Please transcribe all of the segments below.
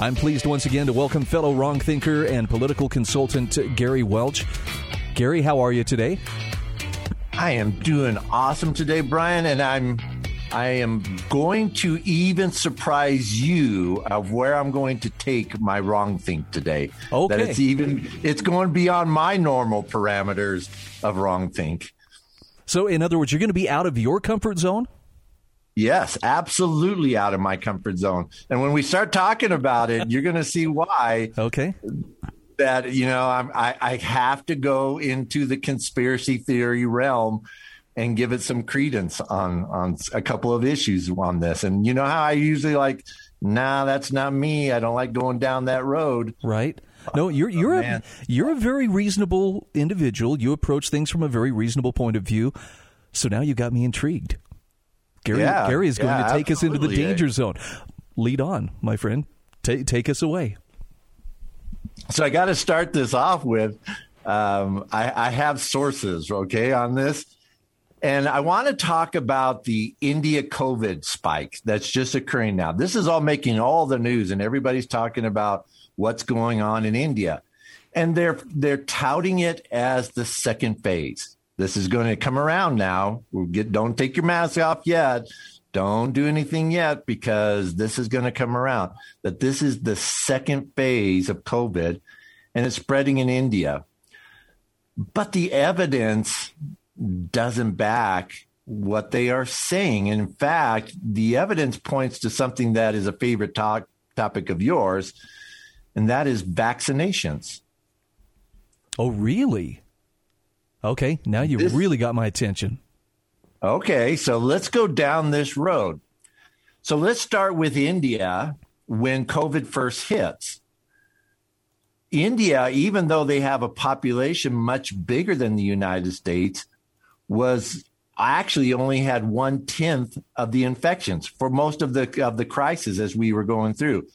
I'm pleased once again to welcome fellow wrong thinker and political consultant Gary Welch. Gary, how are you today? I am doing awesome today, Brian, and I'm I am going to even surprise you of where I'm going to take my wrong think today. Okay. That it's even it's going beyond my normal parameters of wrong think. So, in other words, you're going to be out of your comfort zone? Yes, absolutely out of my comfort zone. And when we start talking about it, you're going to see why. Okay. That you know, I'm, I I have to go into the conspiracy theory realm and give it some credence on on a couple of issues on this. And you know how I usually like, nah, that's not me. I don't like going down that road. Right. No, you're oh, you're Oh, a, you're a very reasonable individual. You approach things from a very reasonable point of view. So now you got me intrigued. Gary, Yeah, Gary is going yeah, to take us into the danger zone. Lead on, my friend. Ta take us away. So I got to start this off with um, I, I have sources, okay, on this. And I want to talk about the India COVID spike that's just occurring now. This is all making all the news, and everybody's talking about what's going on in India. And they're they're touting it as the second phase. This is going to come around now. We'll get don't take your mask off yet. Don't do anything yet because this is going to come around. That this is the second phase of COVID and it's spreading in India. But the evidence doesn't back what they are saying. And in fact, the evidence points to something that is a favorite talk, topic of yours, and that is vaccinations. Oh, really? Okay, now you This- really got my attention. Okay, so let's go down this road. So let's start with India when COVID first hits. India, even though they have a population much bigger than the United States, was actually only had one tenth of the infections for most of the of the crisis as we were going through,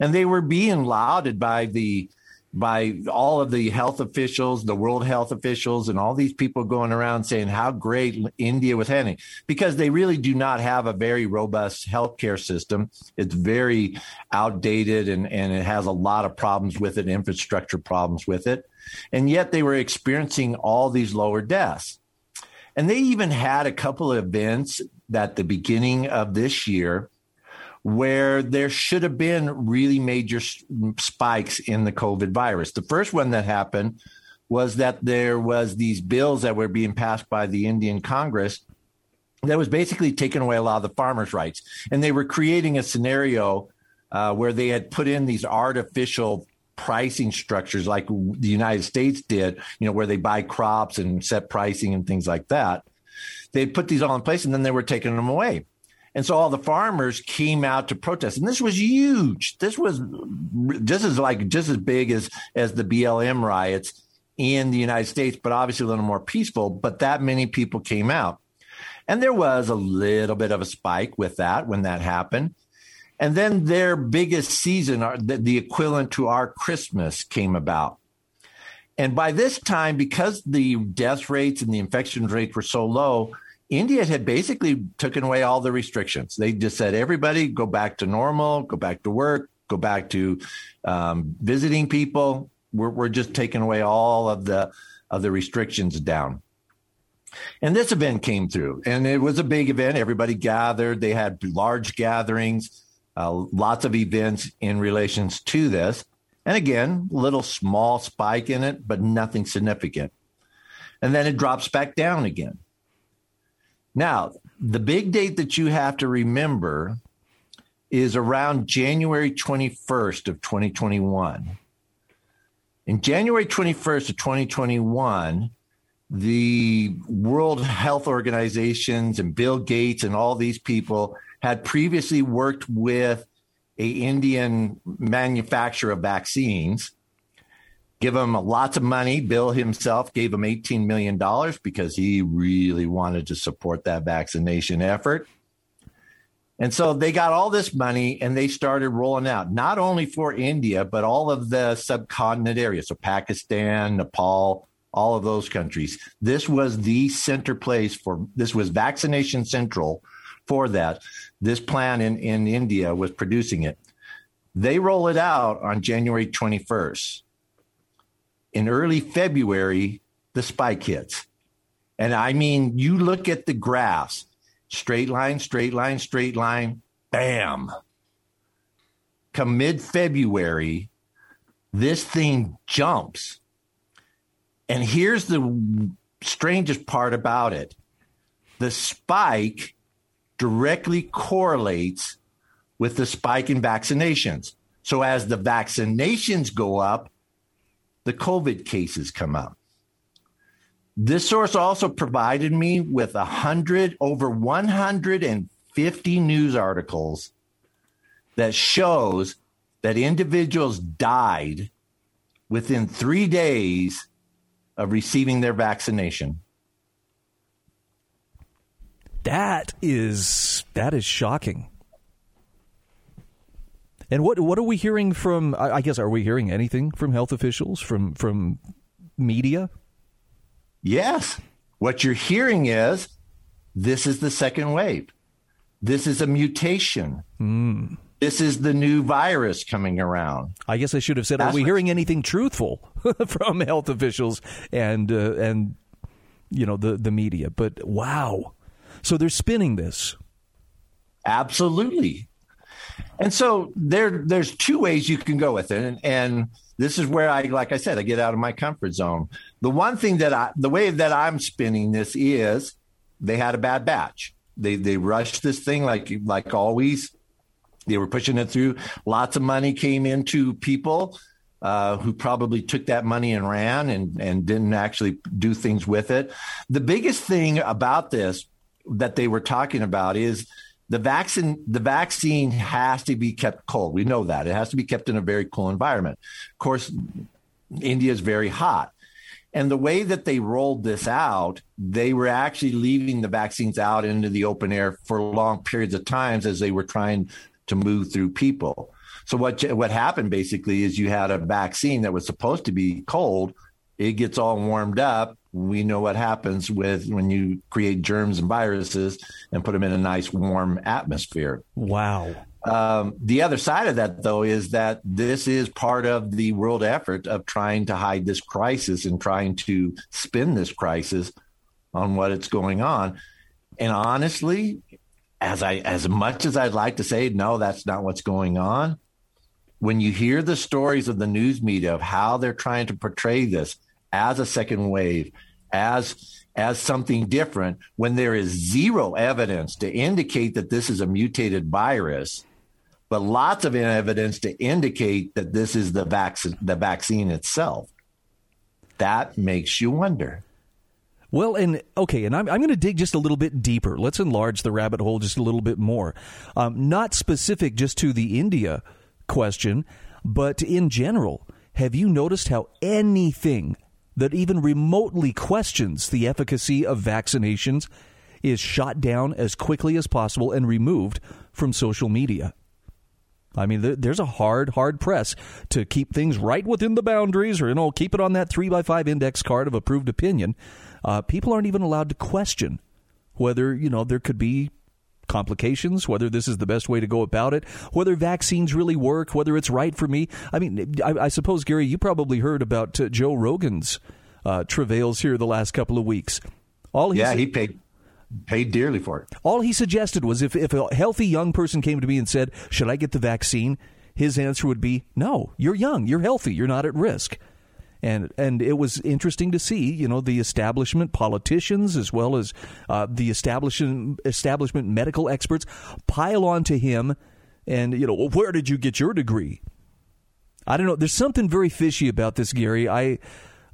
and they were being lauded by the by all of the health officials, the world health officials, and all these people going around saying how great India was handling because they really do not have a very robust healthcare system. It's very outdated and, and it has a lot of problems with it, infrastructure problems with it. And yet they were experiencing all these lower deaths. And they even had a couple of events at the beginning of this year where there should have been really major spikes in the COVID virus. The first one that happened was that there was these bills that were being passed by the Indian Congress that was basically taking away a lot of the farmers' rights, and they were creating a scenario uh, where they had put in these artificial pricing structures like the United States did, you know, where they buy crops and set pricing and things like that. They put these all in place, and then they were taking them away. And so all the farmers came out to protest, and this was huge. This was just as like just as big as as the BLM riots in the United States, but obviously a little more peaceful. But that many people came out, and there was a little bit of a spike with that when that happened. And then their biggest season, uh, the, the equivalent to our Christmas, came about. And by this time, because the death rates and the infection rates were so low, India had basically taken away all the restrictions. They just said, everybody go back to normal, go back to work, go back to um, visiting people. We're, we're just taking away all of the of the restrictions down. And this event came through, and it was a big event. Everybody gathered. They had large gatherings, uh, lots of events in relations to this. And again, little small spike in it, but nothing significant. And then it drops back down again. Now, the big date that you have to remember is around January 21st of 2021. In January 21st of 2021, the World Health Organizations and Bill Gates and all these people had previously worked with a Indian manufacturer of vaccines, give him lots of money. Bill himself gave him $18 million because he really wanted to support that vaccination effort. And so they got all this money and they started rolling out, not only for India, but all of the subcontinent areas. So Pakistan, Nepal, all of those countries. This was the center place for this was vaccination central for that. This plan in, in India was producing it. They roll it out on January 21st. In early February, the spike hits. And I mean, you look at the graphs straight line, straight line, straight line, bam. Come mid February, this thing jumps. And here's the strangest part about it the spike directly correlates with the spike in vaccinations. So as the vaccinations go up, the COVID cases come up. This source also provided me with a hundred over 150 news articles that shows that individuals died within three days of receiving their vaccination. That is that is shocking. And what what are we hearing from? I guess are we hearing anything from health officials from from media? Yes. What you're hearing is this is the second wave. This is a mutation. Mm. This is the new virus coming around. I guess I should have said, That's are we hearing anything truthful from health officials and uh, and you know the the media? But wow, so they're spinning this. Absolutely. And so there there's two ways you can go with it, and, and this is where I, like I said, I get out of my comfort zone. The one thing that I, the way that I'm spinning this is they had a bad batch. They they rushed this thing like like always. They were pushing it through. Lots of money came into people uh, who probably took that money and ran and and didn't actually do things with it. The biggest thing about this that they were talking about is the vaccine the vaccine has to be kept cold. We know that. It has to be kept in a very cool environment. Of course, India is very hot. And the way that they rolled this out, they were actually leaving the vaccines out into the open air for long periods of times as they were trying to move through people. So what what happened basically is you had a vaccine that was supposed to be cold, it gets all warmed up we know what happens with when you create germs and viruses and put them in a nice warm atmosphere. Wow. Um, the other side of that, though, is that this is part of the world effort of trying to hide this crisis and trying to spin this crisis on what it's going on. And honestly, as I as much as I'd like to say no, that's not what's going on. When you hear the stories of the news media of how they're trying to portray this, as a second wave, as as something different when there is zero evidence to indicate that this is a mutated virus, but lots of evidence to indicate that this is the vaccine the vaccine itself. That makes you wonder. Well, and okay, and I'm, I'm going to dig just a little bit deeper. Let's enlarge the rabbit hole just a little bit more. Um, not specific just to the India question, but in general. Have you noticed how anything that even remotely questions the efficacy of vaccinations is shot down as quickly as possible and removed from social media. I mean, there's a hard, hard press to keep things right within the boundaries, or you know, keep it on that three by five index card of approved opinion. Uh, people aren't even allowed to question whether you know there could be complications, whether this is the best way to go about it, whether vaccines really work, whether it's right for me. I mean, I, I suppose, Gary, you probably heard about uh, Joe Rogan's uh, travails here the last couple of weeks. All he yeah, said, he paid paid dearly for it. All he suggested was if, if a healthy young person came to me and said, Should I get the vaccine? His answer would be, No, you're young, you're healthy, you're not at risk and and it was interesting to see, you know, the establishment politicians as well as uh, the establishment establishment medical experts pile on to him, and you know, well, where did you get your degree? I don't know. There's something very fishy about this, Gary. I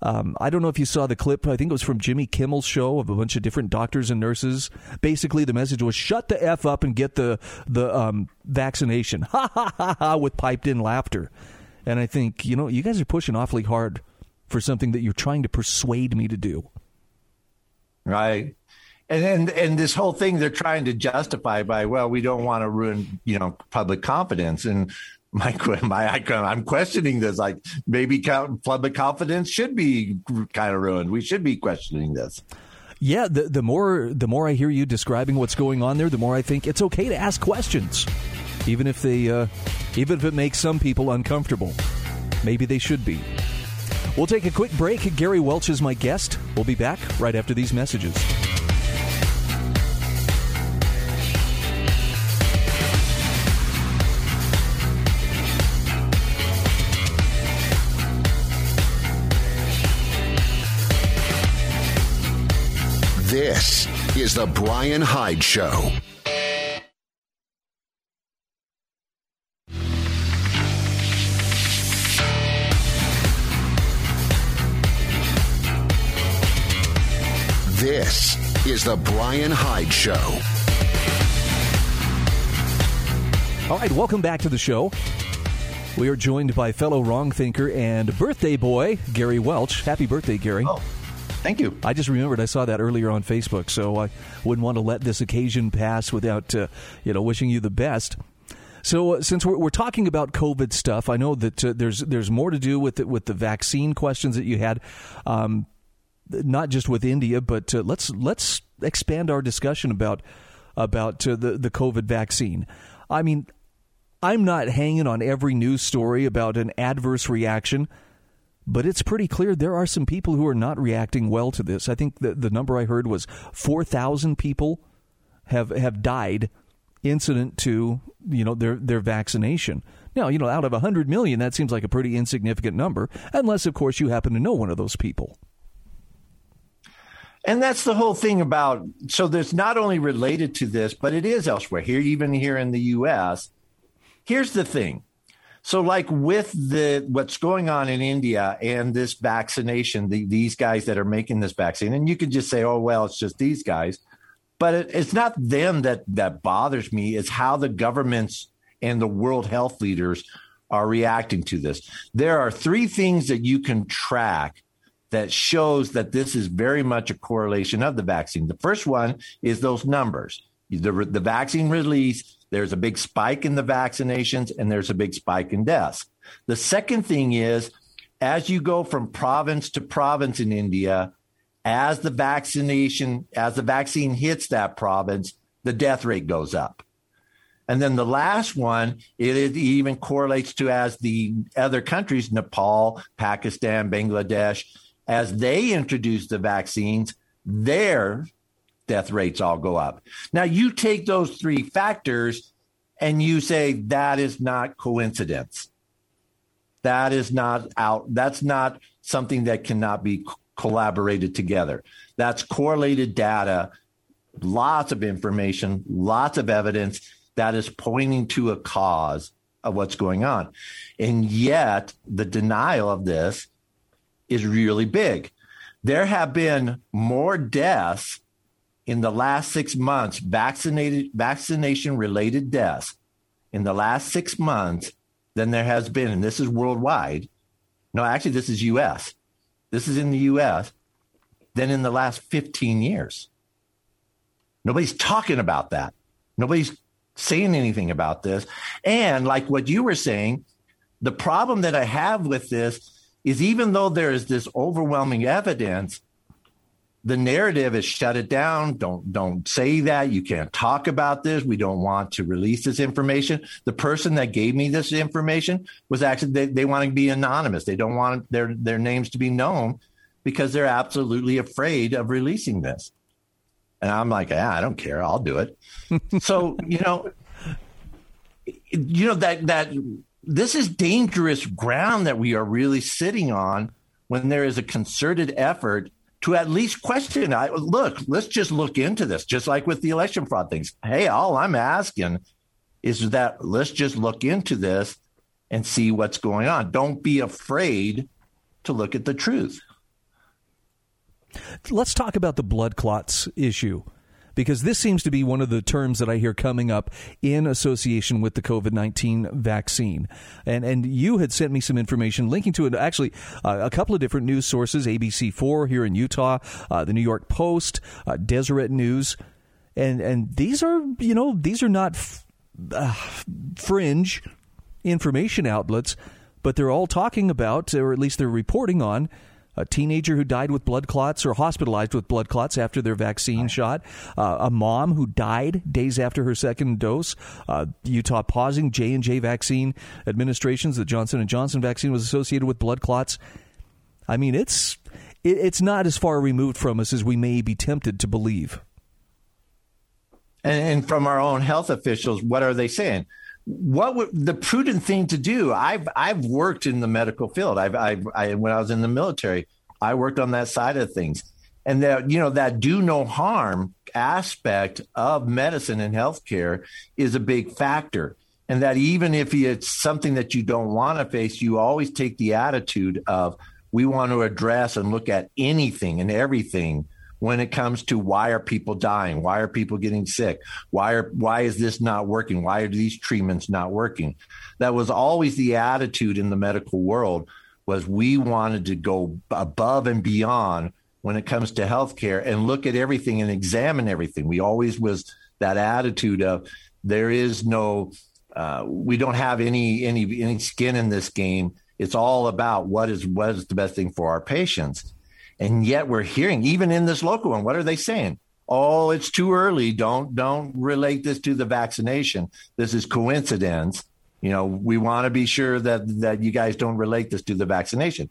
Um, I don't know if you saw the clip. I think it was from Jimmy Kimmel's show of a bunch of different doctors and nurses. Basically, the message was "Shut the f up and get the the um, vaccination." Ha ha ha ha! With piped in laughter. And I think you know you guys are pushing awfully hard for something that you're trying to persuade me to do. Right. And and and this whole thing they're trying to justify by well we don't want to ruin you know public confidence and my my I'm questioning this. Like maybe public confidence should be kind of ruined. We should be questioning this. Yeah, the the more the more I hear you describing what's going on there, the more I think it's okay to ask questions, even if they uh, even if it makes some people uncomfortable. Maybe they should be. We'll take a quick break. Gary Welch is my guest. We'll be back right after these messages. This is The Brian Hyde Show. This is The Brian Hyde Show. All right, welcome back to the show. We are joined by fellow wrong thinker and birthday boy, Gary Welch. Happy birthday, Gary. Oh. Thank you. I just remembered I saw that earlier on Facebook, so I wouldn't want to let this occasion pass without, uh, you know, wishing you the best. So, uh, since we're, we're, talking about COVID stuff, I know that uh, there's there's more to do with the, with the vaccine questions that you had, um, not just with India, but uh, let's let's expand our discussion about about uh, the the COVID vaccine. I mean, I'm not hanging on every news story about an adverse reaction but it's pretty clear there are some people who are not reacting well to this. I think the, the number I heard was 4,000 people have have died incident to you know their their vaccination. Now, you know, out of 100 million, that seems like a pretty insignificant number, unless, of course, you happen to know one of those people. And that's the whole thing about so there's not only related to this, but it is elsewhere here, even here in the US. Here's the thing so, like with the what's going on in India and this vaccination, the, these guys that are making this vaccine, and you could just say, "Oh, well, it's just these guys," but it, it's not them that that bothers me. It's how the governments and the world health leaders are reacting to this. There are three things that you can track that shows that this is very much a correlation of the vaccine. The first one is those numbers. The, the vaccine release there's a big spike in the vaccinations and there's a big spike in deaths. The second thing is, as you go from province to province in India, as the vaccination, as the vaccine hits that province, the death rate goes up. And then the last one, it even correlates to as the other countries, Nepal, Pakistan, Bangladesh, as they introduce the vaccines, their death rates all go up. Now, you take those three factors and you say that is not coincidence. That is not out. That's not something that cannot be collaborated together. That's correlated data, lots of information, lots of evidence that is pointing to a cause of what's going on. And yet, the denial of this is really big. There have been more deaths in the last six months, vaccinated vaccination related deaths in the last six months than there has been, and this is worldwide. No, actually, this is U.S. This is in the U.S. than in the last 15 years. Nobody's talking about that. Nobody's saying anything about this. And like what you were saying, the problem that I have with this is even though there is this overwhelming evidence, the narrative is shut it down. Don't don't say that. You can't talk about this. We don't want to release this information. The person that gave me this information was actually they, they want to be anonymous. They don't want their their names to be known because they're absolutely afraid of releasing this. And I'm like, yeah, I don't care. I'll do it. so you know, you know that that this is dangerous ground that we are really sitting on when there is a concerted effort to at least question. I look, let's just look into this, just like with the election fraud things. Hey, all I'm asking is that let's just look into this and see what's going on. Don't be afraid to look at the truth. Let's talk about the blood clots issue because this seems to be one of the terms that I hear coming up in association with the COVID 19 vaccine. And, and you had sent me some information linking to it, actually, uh, a couple of different news sources ABC4 here in Utah, uh, the New York Post, uh, Deseret News. And, and these are, you know, these are not f- uh, fringe information outlets, but they're all talking about, or at least they're reporting on, a teenager who died with blood clots or hospitalized with blood clots after their vaccine right. shot, uh, a mom who died days after her second dose, uh, Utah pausing J and J vaccine administrations. The Johnson and Johnson vaccine was associated with blood clots. I mean, it's it, it's not as far removed from us as we may be tempted to believe. And, and from our own health officials, what are they saying? What would the prudent thing to do? I've I've worked in the medical field. I've, I've I when I was in the military, I worked on that side of things, and that you know that do no harm aspect of medicine and healthcare is a big factor. And that even if it's something that you don't want to face, you always take the attitude of we want to address and look at anything and everything when it comes to why are people dying? Why are people getting sick? Why are why is this not working? Why are these treatments not working? That was always the attitude in the medical world was we wanted to go above and beyond when it comes to healthcare and look at everything and examine everything. We always was that attitude of there is no uh, we don't have any any any skin in this game. It's all about what is what is the best thing for our patients. And yet we're hearing, even in this local one, what are they saying? Oh, it's too early. Don't don't relate this to the vaccination. This is coincidence. You know, we want to be sure that that you guys don't relate this to the vaccination.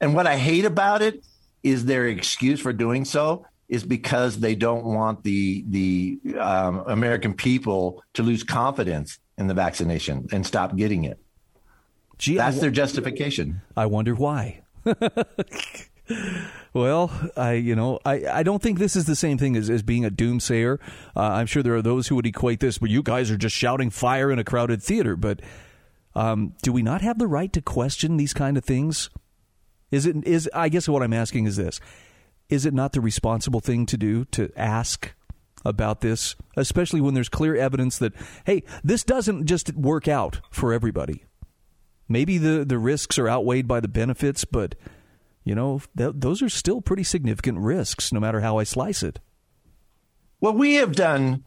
And what I hate about it is their excuse for doing so is because they don't want the the um, American people to lose confidence in the vaccination and stop getting it. Gee, That's their justification. I wonder why. Well, I you know I, I don't think this is the same thing as, as being a doomsayer. Uh, I'm sure there are those who would equate this, but you guys are just shouting fire in a crowded theater. But um, do we not have the right to question these kind of things? Is it is I guess what I'm asking is this: Is it not the responsible thing to do to ask about this, especially when there's clear evidence that hey, this doesn't just work out for everybody. Maybe the the risks are outweighed by the benefits, but you know, th- those are still pretty significant risks, no matter how I slice it. Well, we have done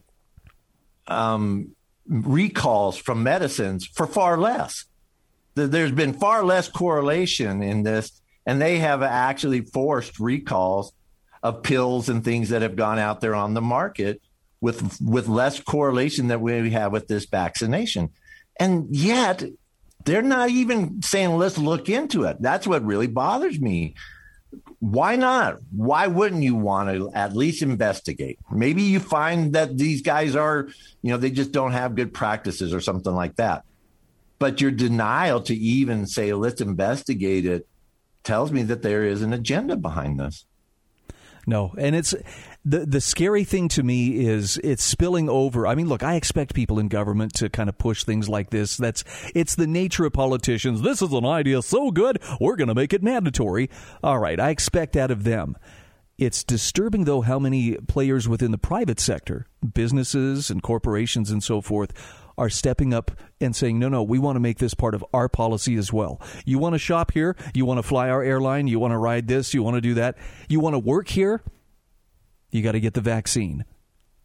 um, recalls from medicines for far less. There's been far less correlation in this, and they have actually forced recalls of pills and things that have gone out there on the market with with less correlation that we have with this vaccination. And yet, they're not even saying, let's look into it. That's what really bothers me. Why not? Why wouldn't you want to at least investigate? Maybe you find that these guys are, you know, they just don't have good practices or something like that. But your denial to even say, let's investigate it tells me that there is an agenda behind this. No, and it's the the scary thing to me is it's spilling over. I mean, look, I expect people in government to kind of push things like this. That's it's the nature of politicians. This is an idea so good, we're going to make it mandatory. All right, I expect that of them. It's disturbing, though, how many players within the private sector, businesses and corporations and so forth, are stepping up and saying, no, no, we want to make this part of our policy as well. You want to shop here? You want to fly our airline? You want to ride this? You want to do that? You want to work here? You got to get the vaccine.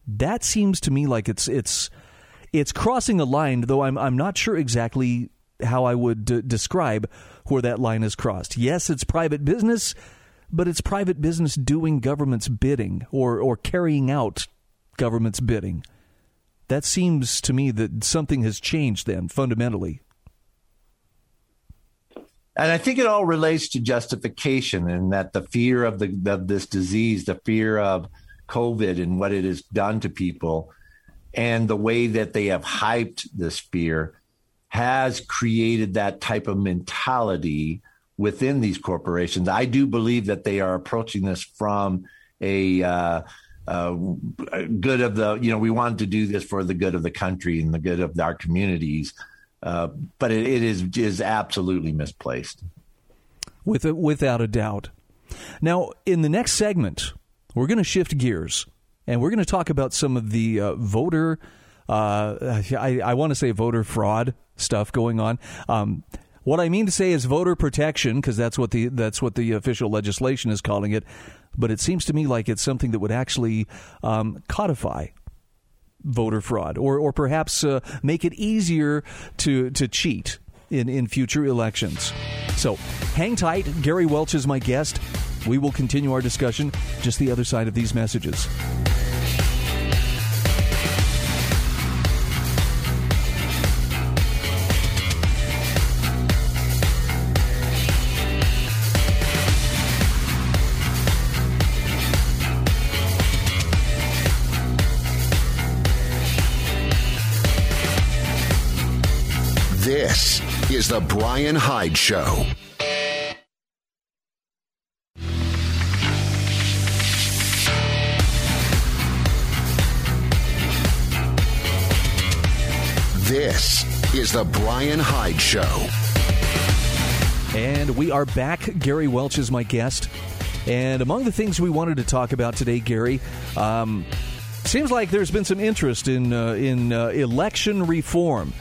That seems to me like it's it's it's crossing a line, though I'm I'm not sure exactly how I would d- describe where that line is crossed. Yes, it's private business, but it's private business doing government's bidding or or carrying out government's bidding. That seems to me that something has changed then fundamentally. And I think it all relates to justification and that the fear of the of this disease, the fear of COVID and what it has done to people, and the way that they have hyped this fear has created that type of mentality within these corporations. I do believe that they are approaching this from a uh, uh, good of the, you know, we wanted to do this for the good of the country and the good of our communities. Uh, but it, it is is absolutely misplaced. With a, without a doubt. Now, in the next segment, we're going to shift gears and we're going to talk about some of the uh, voter, uh, I, I want to say voter fraud stuff going on. Um, what I mean to say is voter protection, because that's what the that's what the official legislation is calling it. But it seems to me like it's something that would actually um, codify voter fraud, or or perhaps uh, make it easier to to cheat in in future elections. So hang tight. Gary Welch is my guest. We will continue our discussion just the other side of these messages. Is The Brian Hyde Show. This is The Brian Hyde Show. And we are back. Gary Welch is my guest. And among the things we wanted to talk about today, Gary, um, seems like there's been some interest in uh, in uh, election reform.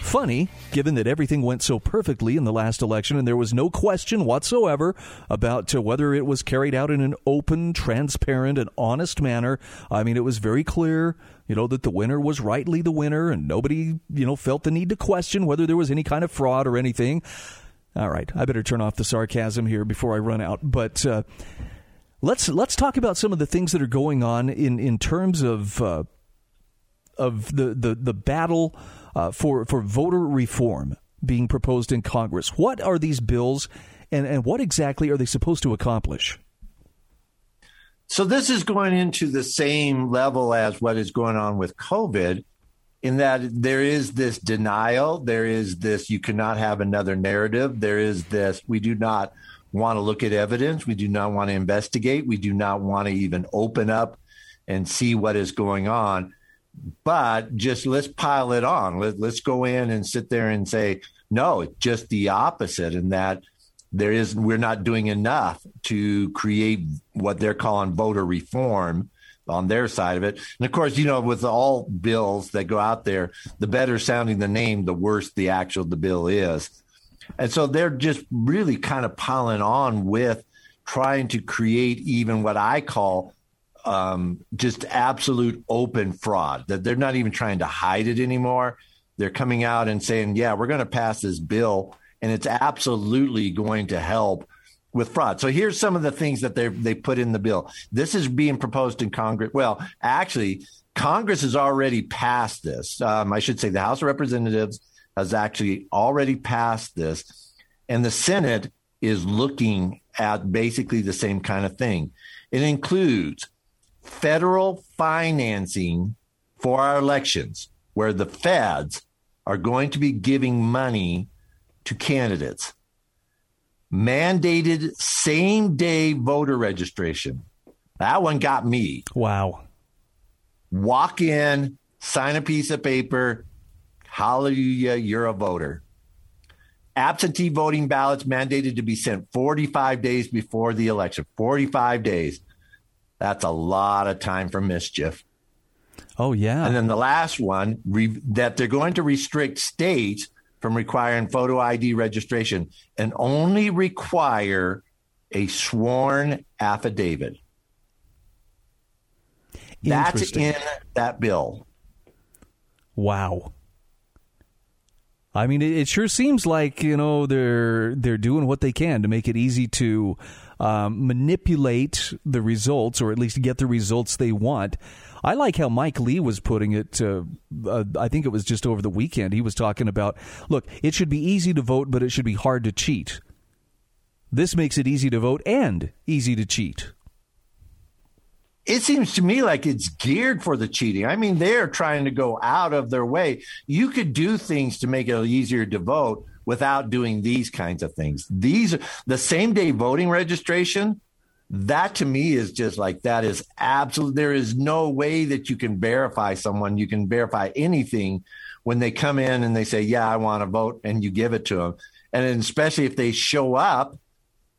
Funny, given that everything went so perfectly in the last election and there was no question whatsoever about uh, whether it was carried out in an open, transparent, and honest manner. I mean, it was very clear, you know, that the winner was rightly the winner and nobody, you know, felt the need to question whether there was any kind of fraud or anything. All right, I better turn off the sarcasm here before I run out. But uh, let's let's talk about some of the things that are going on in in terms of uh, of the the the battle uh, for for voter reform being proposed in Congress. What are these bills, and and what exactly are they supposed to accomplish? So this is going into the same level as what is going on with COVID, in that there is this denial, there is this you cannot have another narrative, there is this we do not want to look at evidence, we do not want to investigate, we do not want to even open up and see what is going on but just let's pile it on. Let, let's go in and sit there and say, no, it's just the opposite, in that there is we're not doing enough to create what they're calling voter reform on their side of it. And of course, you know, with all bills that go out there, the better sounding the name, the worse the actual the bill is. And so they're just really kind of piling on with trying to create even what I call um, just absolute open fraud that they're not even trying to hide it anymore. They're coming out and saying, yeah, we're going to pass this bill and it's absolutely going to help with fraud. So here's some of the things that they they put in the bill. This is being proposed in Congress. Well, actually, Congress has already passed this. Um, I should say the House of Representatives has actually already passed this, and the Senate is looking at basically the same kind of thing. It includes federal financing for our elections, where the feds are going to be giving money to candidates. Mandated same day voter registration. That one got me. Wow. Walk in, sign a piece of paper. Hallelujah, you're a voter. Absentee voting ballots mandated to be sent 45 days before the election. 45 days. That's a lot of time for mischief. Oh, yeah. And then the last one re- that they're going to restrict states from requiring photo ID registration and only require a sworn affidavit. That's in that bill. Wow. I mean, it, it, sure seems like you know they're they're doing what they can to make it easy to um, manipulate the results, or at least get the results they want. I like how Mike Lee was putting it. Uh, uh, I think it was just over the weekend. He was talking about, look, it should be easy to vote, but it should be hard to cheat. This makes it easy to vote and easy to cheat. It seems to me like it's geared for the cheating. I mean, they're trying to go out of their way. You could do things to make it easier to vote without doing these kinds of things. These the same day voting registration. That to me is just like that is absolute. There is no way that you can verify someone. You can verify anything when they come in and they say, "Yeah, I want to vote," and you give it to them. And especially if they show up,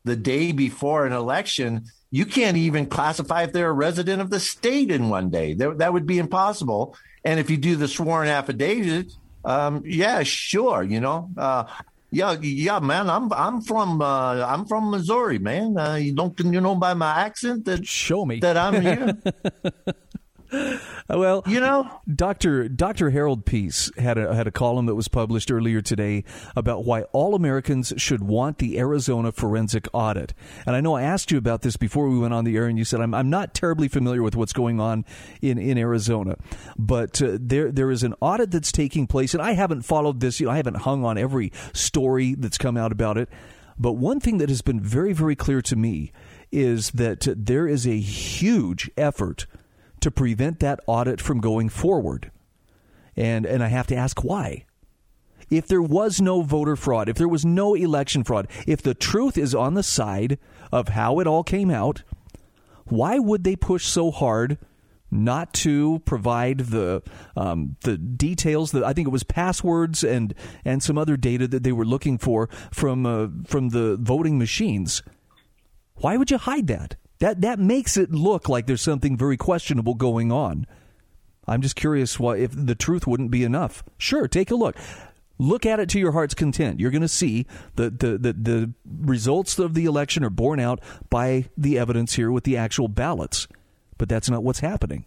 the day before an election, you can't even classify if they're a resident of the state in one day. That, that would be impossible. And if you do the sworn affidavit, um, yeah, sure, you know. Uh, yeah, yeah, man. I'm I'm from uh, I'm from Missouri, man. Uh, you don't you know by my accent that show me that I'm here. well, you know, Dr. Dr. Harold Pease had a had a column that was published earlier today about why all Americans should want the Arizona forensic audit. And I know I asked you about this before we went on the air, and you said I'm I'm not terribly familiar with what's going on in in Arizona, but uh, there there is an audit that's taking place, and I haven't followed this. You know, I haven't hung on every story that's come out about it. But one thing that has been very very clear to me is that there is a huge effort to prevent that audit from going forward. And, and I have to ask why. If there was no voter fraud, if there was no election fraud, if the truth is on the side of how it all came out, why would they push so hard not to provide the um, the details that I think it was passwords and and some other data that they were looking for from uh, from the voting machines? Why would you hide that? That that makes it look like there's something very questionable going on. I'm just curious why if the truth wouldn't be enough. Sure, take a look. Look at it to your heart's content. You're going to see that the, the, the results of the election are borne out by the evidence here with the actual ballots. But that's not what's happening.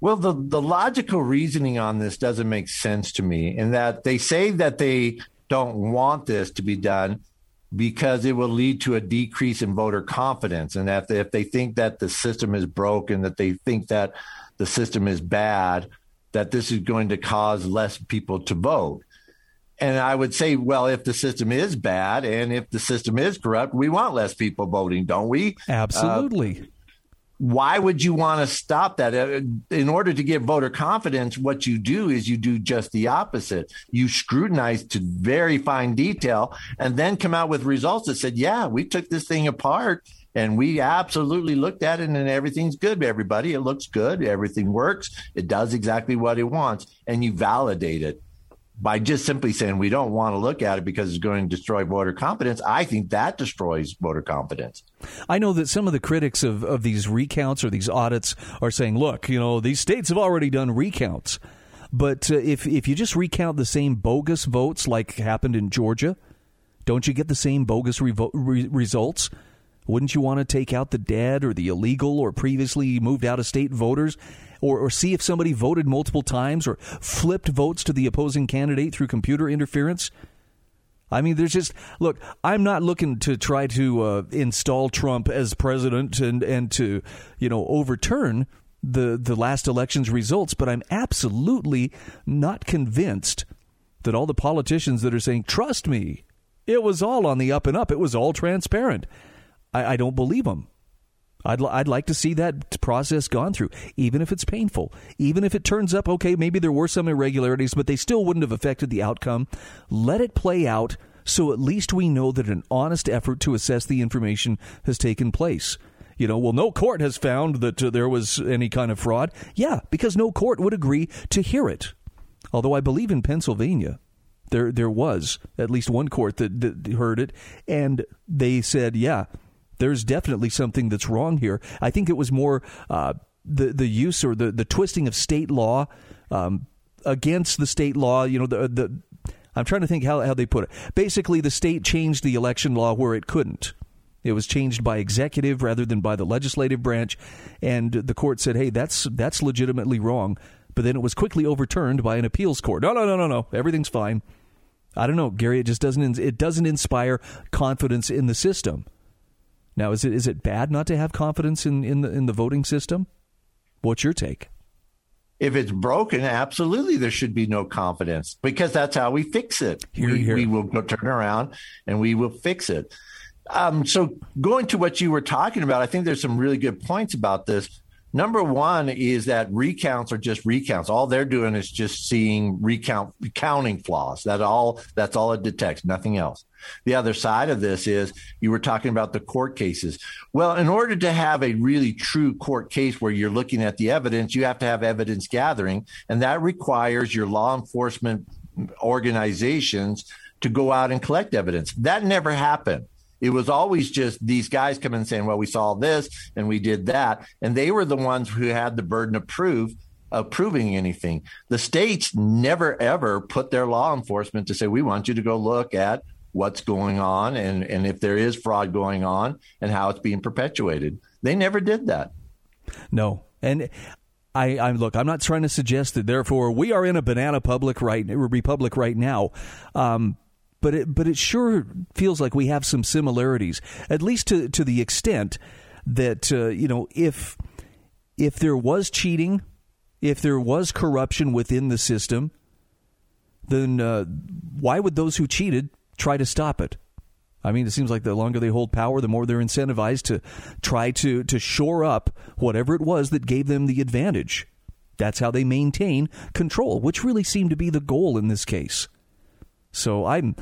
Well, the, the logical reasoning on this doesn't make sense to me in that they say that they don't want this to be done because it will lead to a decrease in voter confidence. And if they think that the system is broken, that they think that the system is bad, that this is going to cause less people to vote. And I would say, well, if the system is bad and if the system is corrupt, we want less people voting, don't we? Absolutely. Uh, why would you want to stop that? Uh, in order to get voter confidence, what you do is you do just the opposite. You scrutinize to very fine detail and then come out with results that said, yeah, we took this thing apart and we absolutely looked at it and everything's good. Everybody, it looks good. Everything works. It does exactly what it wants. And you validate it by just simply saying we don't want to look at it because it's going to destroy voter confidence, I think that destroys voter confidence. I know that some of the critics of, of these recounts or these audits are saying, look, you know, these states have already done recounts. But uh, if, if you just recount the same bogus votes like happened in Georgia, don't you get the same bogus revo- re- results? Wouldn't you want to take out the dead or the illegal or previously moved out of state voters or, or see if somebody voted multiple times or flipped votes to the opposing candidate through computer interference? I mean, there's just look. I'm not looking to try to uh, install Trump as president and and to you know overturn the the last election's results, but I'm absolutely not convinced that all the politicians that are saying trust me, it was all on the up and up, it was all transparent. I, I don't believe them. I'd, I'd like to see that process gone through, even if it's painful. Even if it turns up, okay, maybe there were some irregularities, but they still wouldn't have affected the outcome. Let it play out so at least we know that an honest effort to assess the information has taken place. You know, well, no court has found that uh, there was any kind of fraud. Yeah, because no court would agree to hear it. Although I believe in Pennsylvania, there there was at least one court that, that heard it, and they said, yeah, there's definitely something that's wrong here. I think it was more uh, the the use or the the twisting of state law um, against the state law. You know, the the I'm trying to think how how they put it. Basically, the state changed the election law where it couldn't. It was changed by executive rather than by the legislative branch, and the court said, "Hey, that's that's legitimately wrong." But then it was quickly overturned by an appeals court. No, no, no, no, no. Everything's fine. I don't know, Gary. It just doesn't. It doesn't inspire confidence in the system. Now, is it is it bad not to have confidence in in the in the voting system? What's your take? If it's broken, absolutely there should be no confidence because that's how we fix it. Here, we, here. we will go turn around and we will fix it. Um, so going to what you were talking about, I think there's some really good points about this. Number one is that recounts are just recounts. All they're doing is just seeing recount counting flaws. That all that's all it detects, nothing else. The other side of this is you were talking about the court cases. Well, in order to have a really true court case where you're looking at the evidence, you have to have evidence gathering, and that requires your law enforcement organizations to go out and collect evidence. That never happened. It was always just these guys coming and saying, well, we saw this and we did that. And they were the ones who had the burden of proof of proving anything. The states never ever put their law enforcement to say, we want you to go look at what's going on and, and if there is fraud going on and how it's being perpetuated. They never did that. No. And I, I look. I'm not trying to suggest that. Therefore, we are in a banana public right republic right now. Um, but it, but it sure feels like we have some similarities, at least to to the extent that uh, you know if if there was cheating, if there was corruption within the system, then uh, why would those who cheated try to stop it? I mean, it seems like the longer they hold power, the more they're incentivized to try to, to shore up whatever it was that gave them the advantage. That's how they maintain control, which really seemed to be the goal in this case. So I'm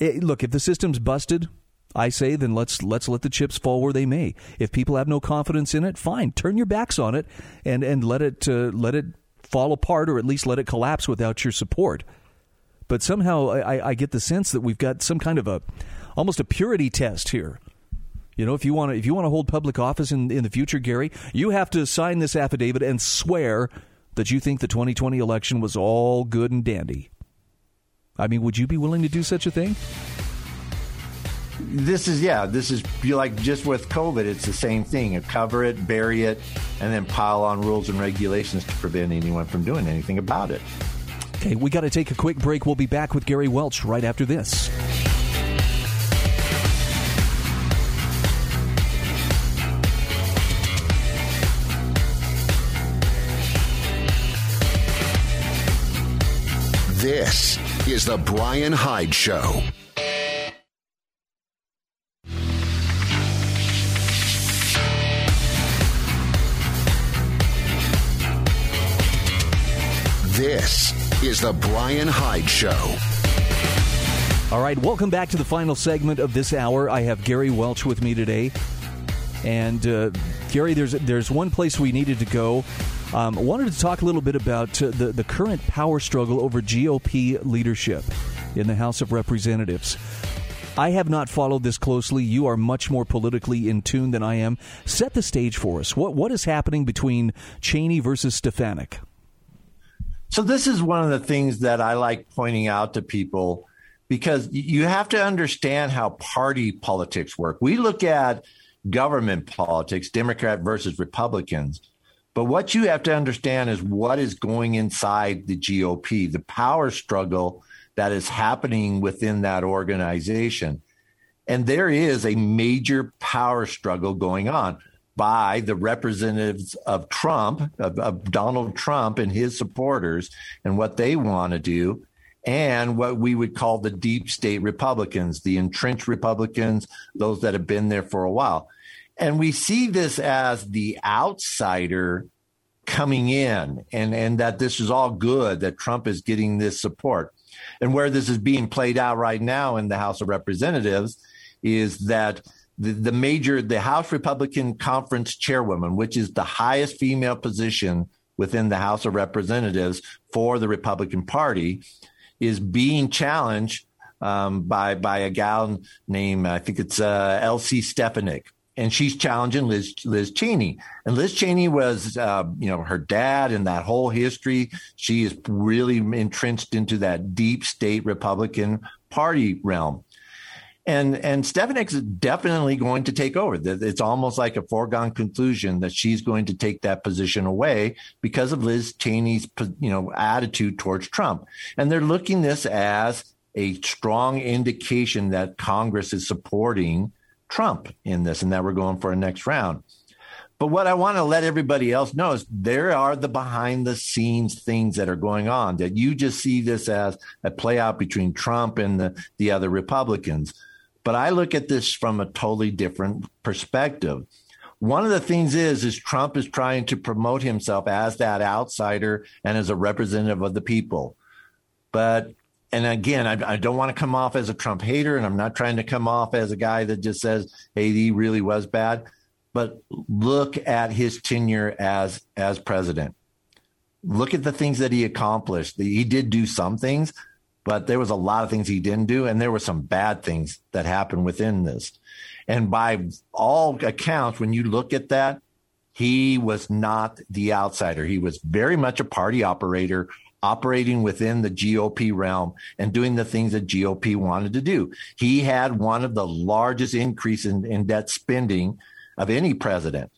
eh, look, if the system's busted, I say then let's let's let the chips fall where they may. If people have no confidence in it, fine, turn your backs on it and and let it uh, let it fall apart or at least let it collapse without your support. But somehow I, I get the sense that we've got some kind of a almost a purity test here. You know, if you want to if you want to hold public office in in the future, Gary, you have to sign this affidavit and swear that you think the 2020 election was all good and dandy. I mean, would you be willing to do such a thing? This is yeah. This is like just with COVID. It's the same thing. You cover it, bury it, and then pile on rules and regulations to prevent anyone from doing anything about it. Okay, we got to take a quick break. We'll be back with Gary Welch right after this. This is The Brian Hyde Show. This is The Brian Hyde Show. All right, welcome back to the final segment of this hour. I have Gary Welch with me today. And uh, Gary, there's there's one place we needed to go um, I wanted to talk a little bit about uh, the, the current power struggle over GOP leadership in the House of Representatives. I have not followed this closely. You are much more politically in tune than I am. Set the stage for us. What what is happening between Cheney versus Stefanik? So this is one of the things that I like pointing out to people because you have to understand how party politics work. We look at government politics, Democrat versus Republicans. But what you have to understand is what is going inside the GOP, the power struggle that is happening within that organization. And there is a major power struggle going on by the representatives of Trump, of, of Donald Trump and his supporters, and what they want to do, and what we would call the deep state Republicans, the entrenched Republicans, those that have been there for a while. And we see this as the outsider coming in and, and that this is all good, that Trump is getting this support. And where this is being played out right now in the House of Representatives is that the, the major, the House Republican Conference chairwoman, which is the highest female position within the House of Representatives for the Republican Party, is being challenged um, by by a gal named I think it's uh, Elise Stefanik, and she's challenging Liz Liz Cheney. And Liz Cheney was, uh, you know, her dad and that whole history. She is really entrenched into that deep state Republican Party realm. And and is definitely going to take over. It's almost like a foregone conclusion that she's going to take that position away because of Liz Cheney's, you know, attitude towards Trump. And they're looking this as a strong indication that Congress is supporting Trump in this and that we're going for a next round. But what I want to let everybody else know is there are the behind the scenes things that are going on that you just see this as a play out between Trump and the, the other Republicans. But I look at this from a totally different perspective. One of the things is is Trump is trying to promote himself as that outsider and as a representative of the people. But and again, I, I, don't want to come off as a Trump hater, and I'm not trying to come off as a guy that just says, "Hey, he really was bad." But look at his tenure as as president. Look at the things that he accomplished. He did do some things, but there was a lot of things he didn't do, and there were some bad things that happened within this. And by all accounts, when you look at that, he was not the outsider. He was very much a party operator, operating within the GOP realm and doing the things that GOP wanted to do. He had one of the largest increases in, in debt spending of any president,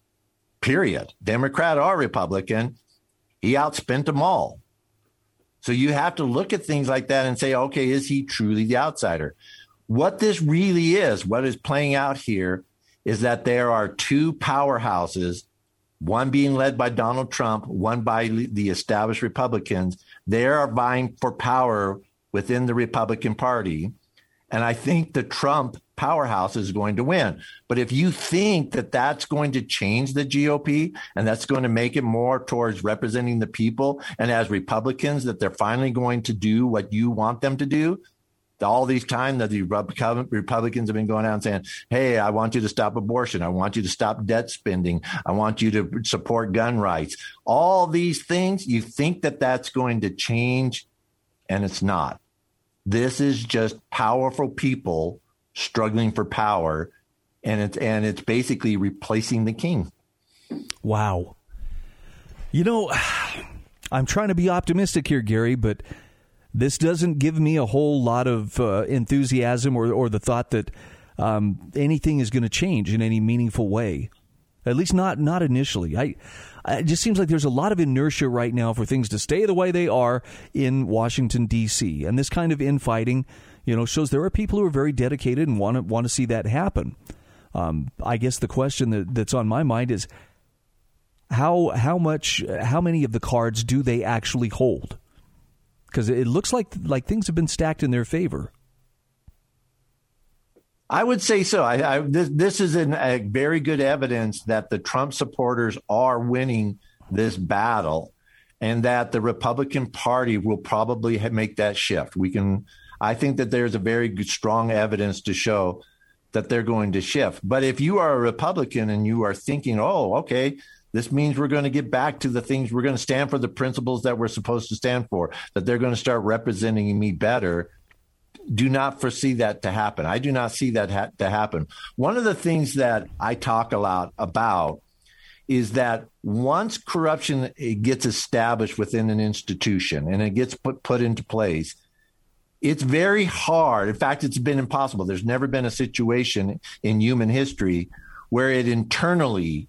period. Democrat or Republican, he outspent them all. So you have to look at things like that and say, okay, is he truly the outsider? What this really is, what is playing out here, is that there are two powerhouses, one being led by Donald Trump, one by the established Republicans. They are vying for power within the Republican Party. And I think the Trump powerhouse is going to win. But if you think that that's going to change the GOP and that's going to make it more towards representing the people and as Republicans that they're finally going to do what you want them to do, all these time that the Republicans have been going out and saying, Hey, I want you to stop abortion. I want you to stop debt spending. I want you to support gun rights. All these things, you think that that's going to change and it's not. This is just powerful people struggling for power, and it's and it's basically replacing the king. Wow. You know, I'm trying to be optimistic here, Gary, but this doesn't give me a whole lot of uh, enthusiasm or, or the thought that um, anything is going to change in any meaningful way. At least not not initially. I, I, it just seems like there's a lot of inertia right now for things to stay the way they are in Washington D.C. and this kind of infighting you know, shows there are people who are very dedicated and want to want to see that happen. Um, I guess the question that, that's on my mind is how how much how many of the cards do they actually hold? Because it looks like like things have been stacked in their favor. I would say so. I, I, this, this is an, a very good evidence that the Trump supporters are winning this battle, and that the Republican Party will probably make that shift. We can I think that there's a very strong evidence to show that they're going to shift. But if you are a Republican and you are thinking, oh, okay, this means we're going to get back to the things we're going to stand for the principles that we're supposed to stand for, that they're going to start representing me better. Do not foresee that to happen. I do not see that ha- to happen. One of the things that I talk a lot about is that once corruption eh, gets established within an institution and it gets put, put into place, it's very hard. In fact, it's been impossible. There's never been a situation in human history where it internally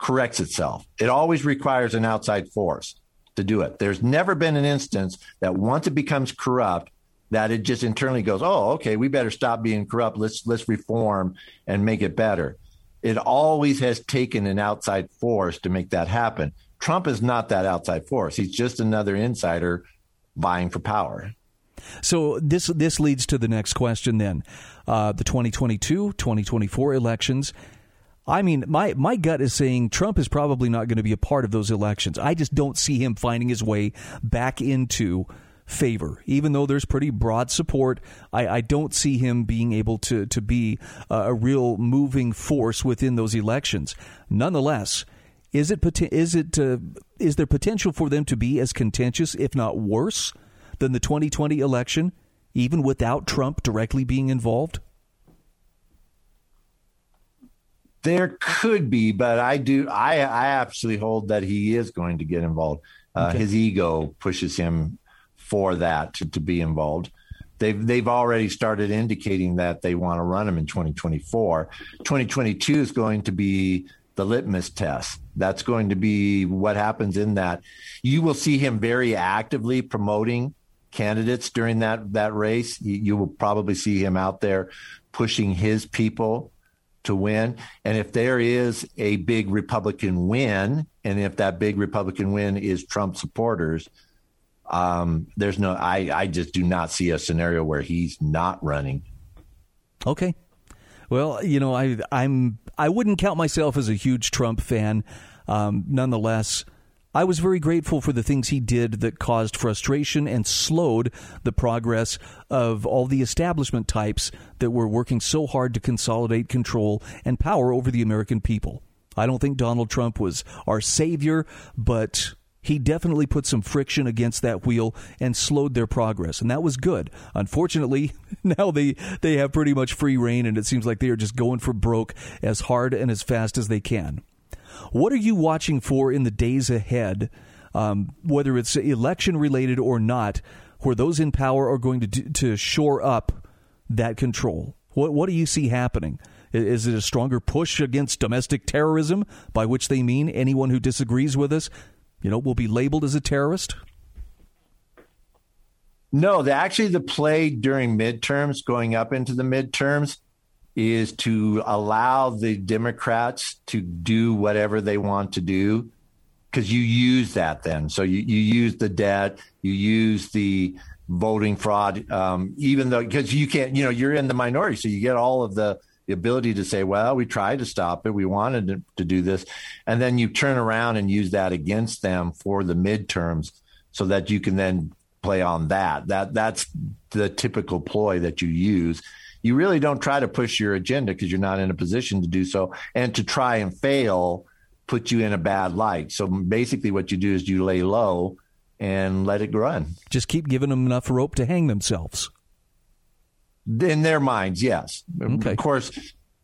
corrects itself. It always requires an outside force to do it. There's never been an instance that once it becomes corrupt, that it just internally goes, "Oh, okay, we better stop being corrupt. Let's let's reform and make it better." It always has taken an outside force to make that happen. Trump is not that outside force. He's just another insider vying for power. So this this leads to the next question then. Uh, the 2022, 2024 elections. I mean, my, my gut is saying Trump is probably not going to be a part of those elections. I just don't see him finding his way back into favor. Even though there's pretty broad support, I, I don't see him being able to, to be a, a real moving force within those elections. Nonetheless, is it is it uh, is there potential for them to be as contentious, if not worse, than the 2020 election, even without Trump directly being involved? There could be, but I do. I I absolutely hold that he is going to get involved. Uh, okay. His ego pushes him for that to, to be involved. They've they've already started indicating that they want to run him in 2024. 2022 is going to be the litmus test. That's going to be what happens in that. You will see him very actively promoting candidates during that that race. You, you, will probably see him out there pushing his people to win. And if there is a big Republican win, and if that big Republican win is Trump supporters, um, there's no. I I just do not see a scenario where he's not running. Okay. Well, you know, I I'm I wouldn't count myself as a huge Trump fan. Um, nonetheless, I was very grateful for the things he did that caused frustration and slowed the progress of all the establishment types that were working so hard to consolidate control and power over the American people. I don't think Donald Trump was our savior, but he definitely put some friction against that wheel and slowed their progress, and that was good. Unfortunately, now they they have pretty much free reign, and it seems like they are just going for broke as hard and as fast as they can. What are you watching for in the days ahead, um, whether it's election related or not, where those in power are going to to shore up that control? What what do you see happening? Is it a stronger push against domestic terrorism, by which they mean anyone who disagrees with us, you know, will be labeled as a terrorist? No, the, actually, the play during midterms, going up into the midterms, is to allow the Democrats to do whatever they want to do because you use that then. So you, you use the debt, you use the voting fraud, um, even though because you can't, you know, you're in the minority, so you get all of the the ability to say, well, we tried to stop it. We wanted to, to, do this. And then you turn around and use that against them for the midterms so that you can then play on that. That that's the typical ploy that you use. You really don't try to push your agenda because you're not in a position to do so. And to try and fail put you in a bad light. So basically what you do is you lay low and let it run. Just keep giving them enough rope to hang themselves in their minds, yes. Okay. Of course,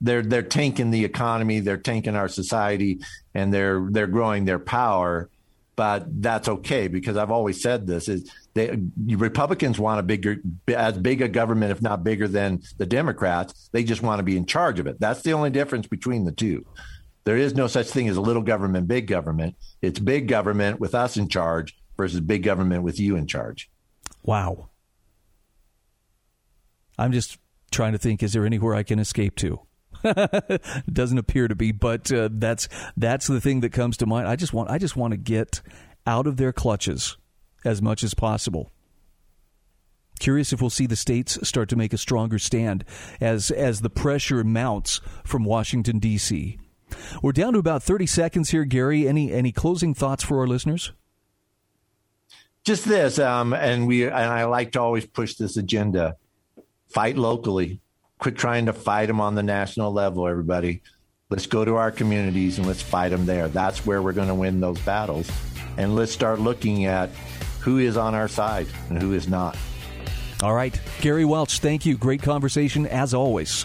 they're they're tanking the economy, they're tanking our society, and they're they're growing their power. But that's okay because I've always said this: is they Republicans want a bigger, as big a government, if not bigger than the Democrats. They just want to be in charge of it. That's the only difference between the two. There is no such thing as a little government, big government. It's big government with us in charge versus big government with you in charge. Wow. I'm just trying to think: is there anywhere I can escape to? doesn't appear to be, but uh, that's that's the thing that comes to mind. I just want I just want to get out of their clutches as much as possible. Curious if we'll see the states start to make a stronger stand as as the pressure mounts from Washington D.C. We're down to about 30 seconds here, Gary. Any any closing thoughts for our listeners? Just this, um, and we and I like to always push this agenda fight locally. Quit trying to fight them on the national level, everybody. Let's go to our communities and let's fight them there. That's where we're going to win those battles. And let's start looking at who is on our side and who is not. All right. Gary Welch, thank you. Great conversation as always.